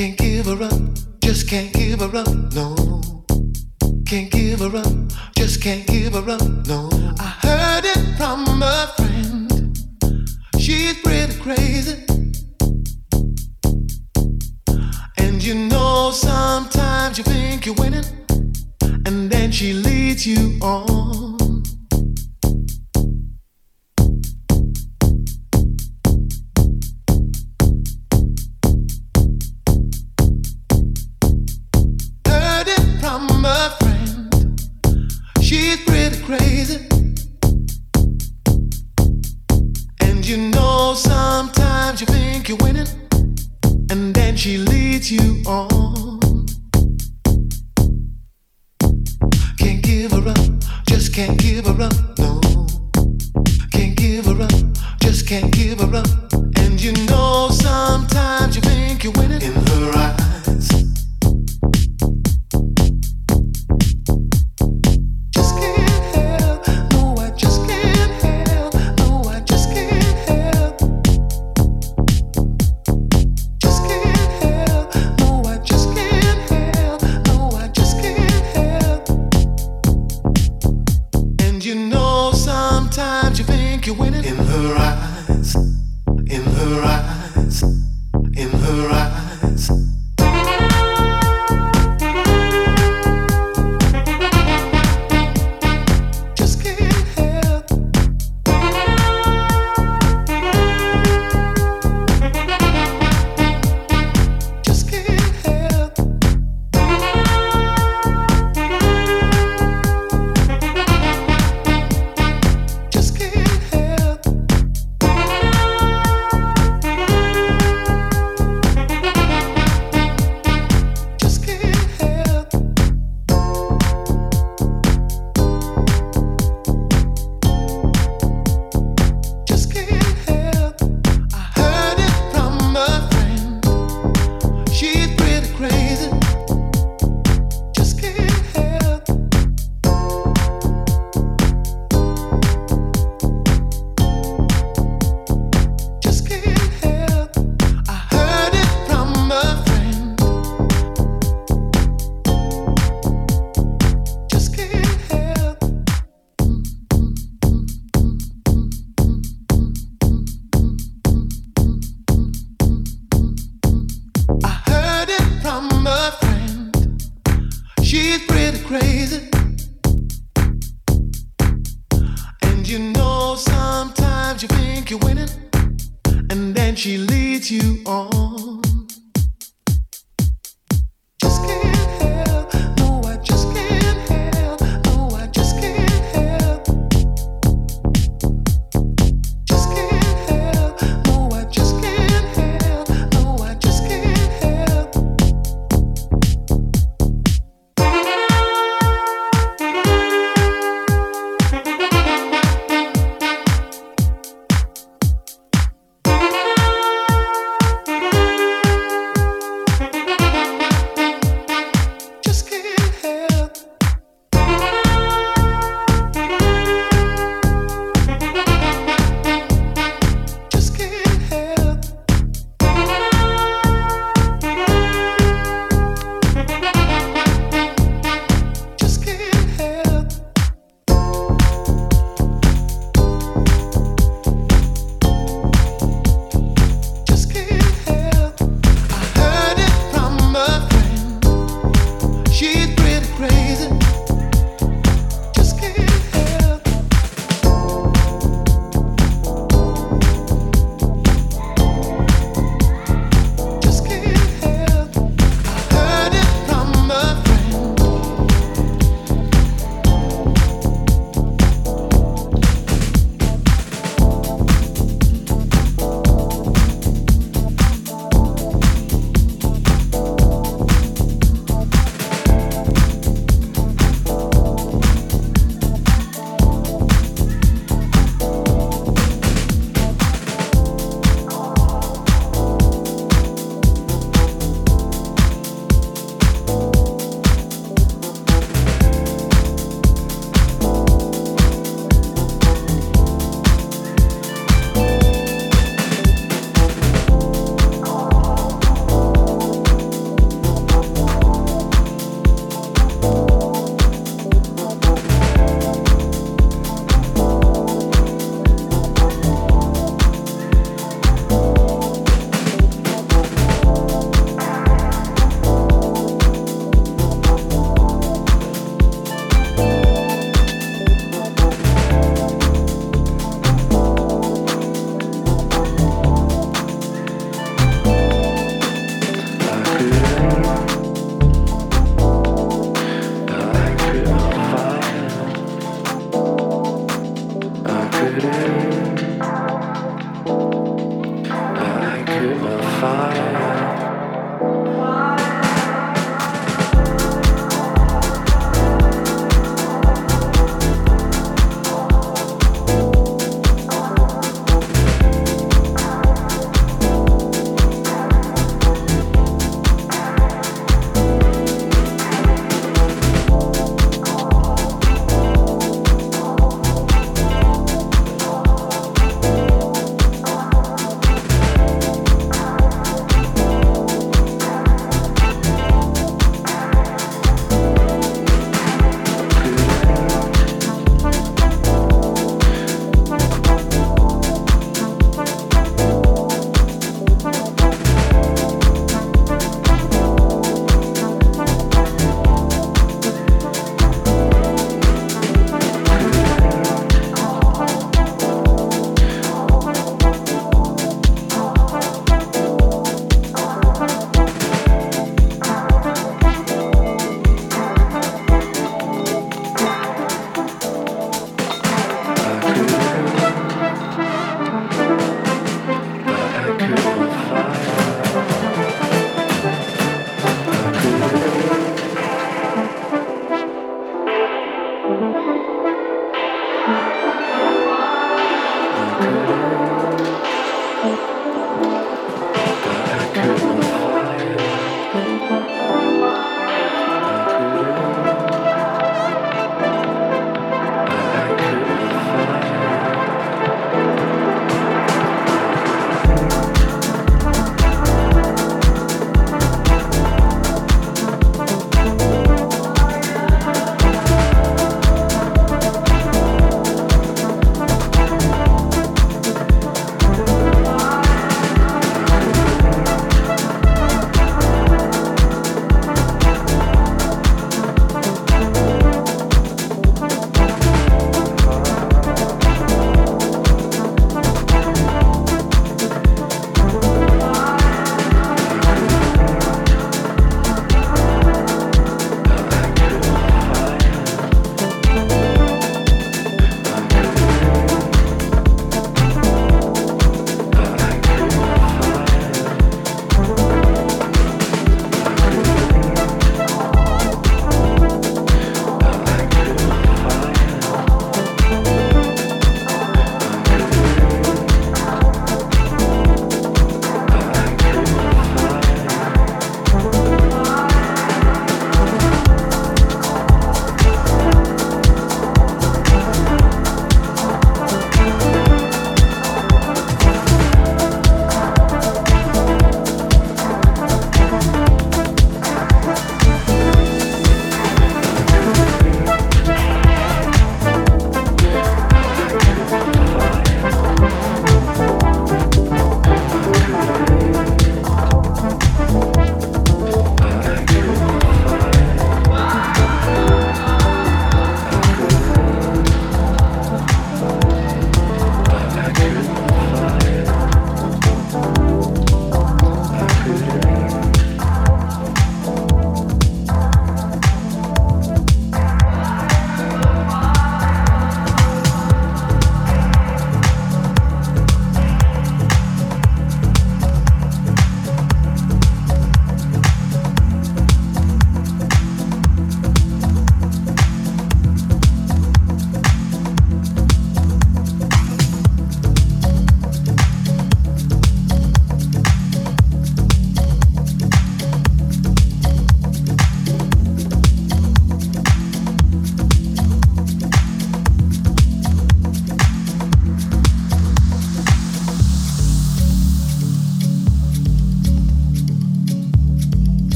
Can't give her up, just can't give her up, no. Can't give her up, just can't give her up, no. I heard it from a friend, she's pretty crazy. And you know, sometimes you think you're winning, and then she leads you on.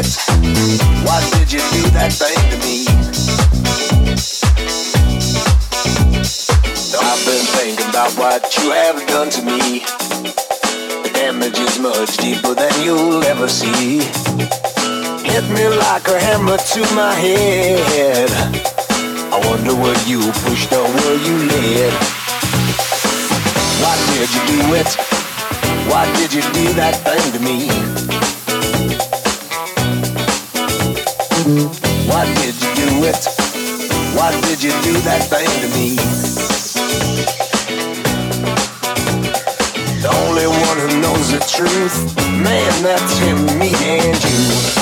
regret. Why did you do that thing to me? I've been thinking about what you have done to me. The damage is much deeper than you'll ever see. Hit me like a hammer to my head. I wonder where you pushed or where you led. Why did you do it? Why did you do that thing to me? What did you do it? What did you do that thing to me? The only one who knows the truth, man, that's him, me and you.